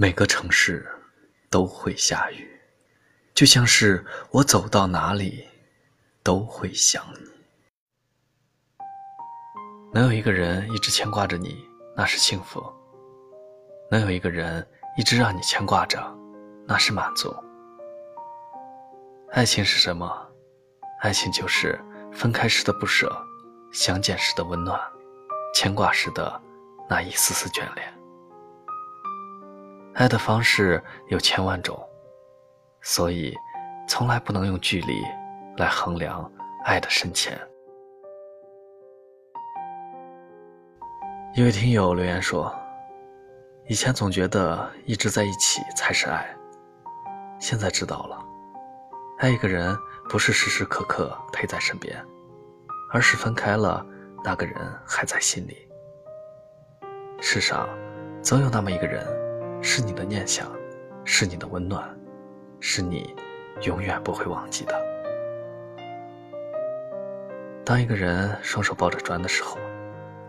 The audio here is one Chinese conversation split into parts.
每个城市都会下雨，就像是我走到哪里都会想你。能有一个人一直牵挂着你，那是幸福；能有一个人一直让你牵挂着，那是满足。爱情是什么？爱情就是分开时的不舍，相见时的温暖，牵挂时的那一丝丝眷恋。爱的方式有千万种，所以从来不能用距离来衡量爱的深浅。一位听友留言说：“以前总觉得一直在一起才是爱，现在知道了，爱一个人不是时时刻刻陪在身边，而是分开了，那个人还在心里。世上总有那么一个人。”是你的念想，是你的温暖，是你永远不会忘记的。当一个人双手抱着砖的时候，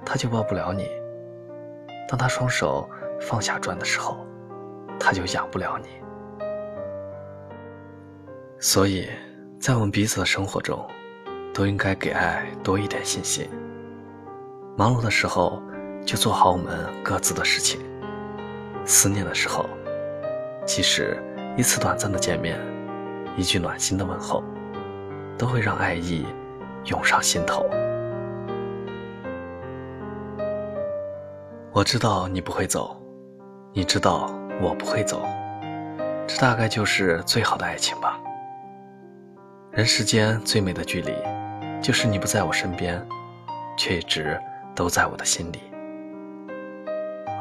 他就抱不了你；当他双手放下砖的时候，他就养不了你。所以，在我们彼此的生活中，都应该给爱多一点信心。忙碌的时候，就做好我们各自的事情。思念的时候，即使一次短暂的见面，一句暖心的问候，都会让爱意涌上心头。我知道你不会走，你知道我不会走，这大概就是最好的爱情吧。人世间最美的距离，就是你不在我身边，却一直都在我的心里。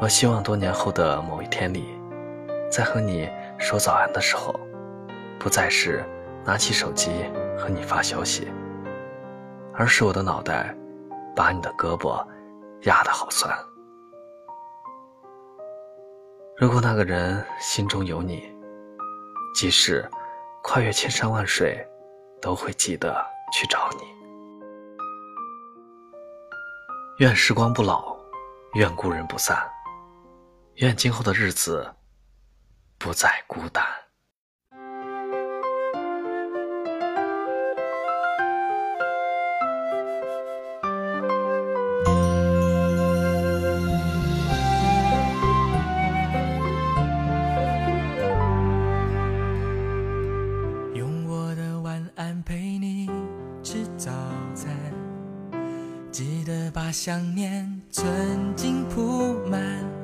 我希望多年后的某一天里，在和你说早安的时候，不再是拿起手机和你发消息，而是我的脑袋把你的胳膊压得好酸。如果那个人心中有你，即使跨越千山万水，都会记得去找你。愿时光不老，愿故人不散。愿今后的日子不再孤单。用我的晚安陪你吃早餐，记得把想念存进铺满。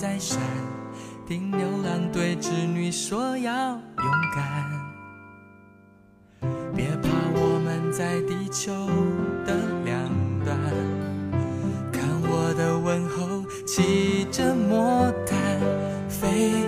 在闪，听牛郎对织女说要勇敢。别怕，我们在地球的两端。看我的问候，骑着魔毯飞，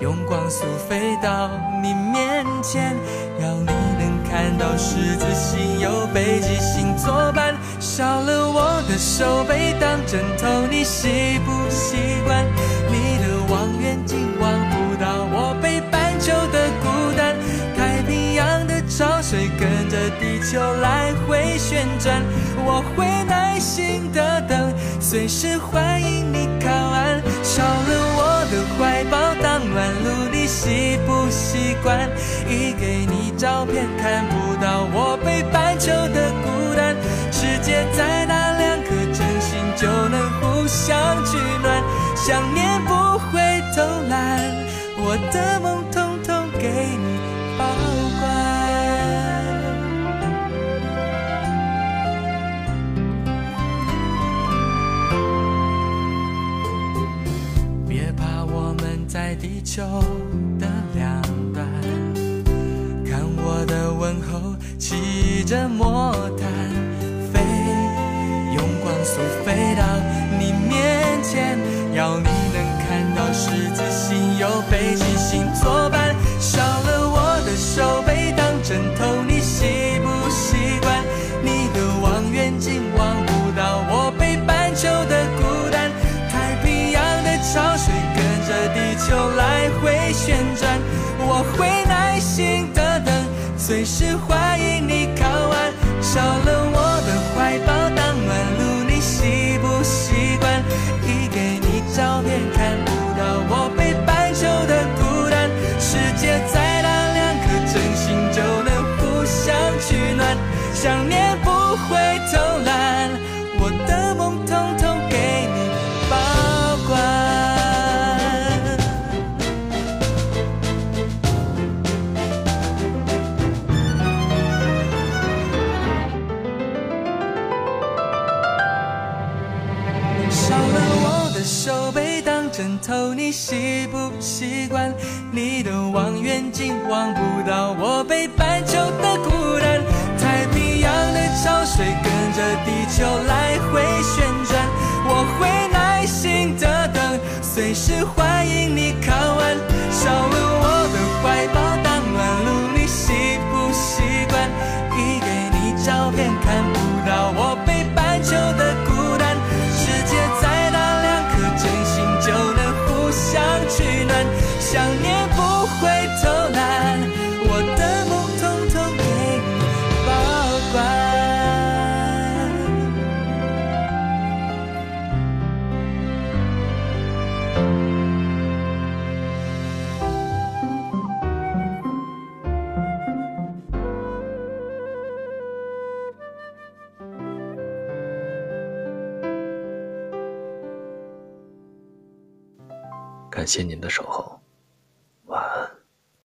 用光速飞到你面前，要你能看到十字星有北极星作伴。少了我的手背当枕头，你习不习惯？你的望远镜望不到我北半球的孤单。太平洋的潮水跟着地球来回旋转，我会耐心的等，随时欢迎你靠岸。少了我的怀抱当暖炉，你习不习惯？一给你照片看不到我北半球的想念不会偷懒，我的梦统统给你保管。别怕，我们在地球的两端，看我的问候，骑着魔毯飞，用光。速飞到前，要你能看到十字星有北极星作伴。少了我的手背当枕头，你习不习惯？你的望远镜望不到我北半球的孤单。太平洋的潮水跟着地球来回旋转，我会耐心的等，随时欢想念不会偷懒，我的梦通通给你保管。少了我的手背当枕头，你习不习惯？你的望远镜望不到我，被白。水跟着地球来回旋转，我会耐心的等，随时欢。感谢您的守候。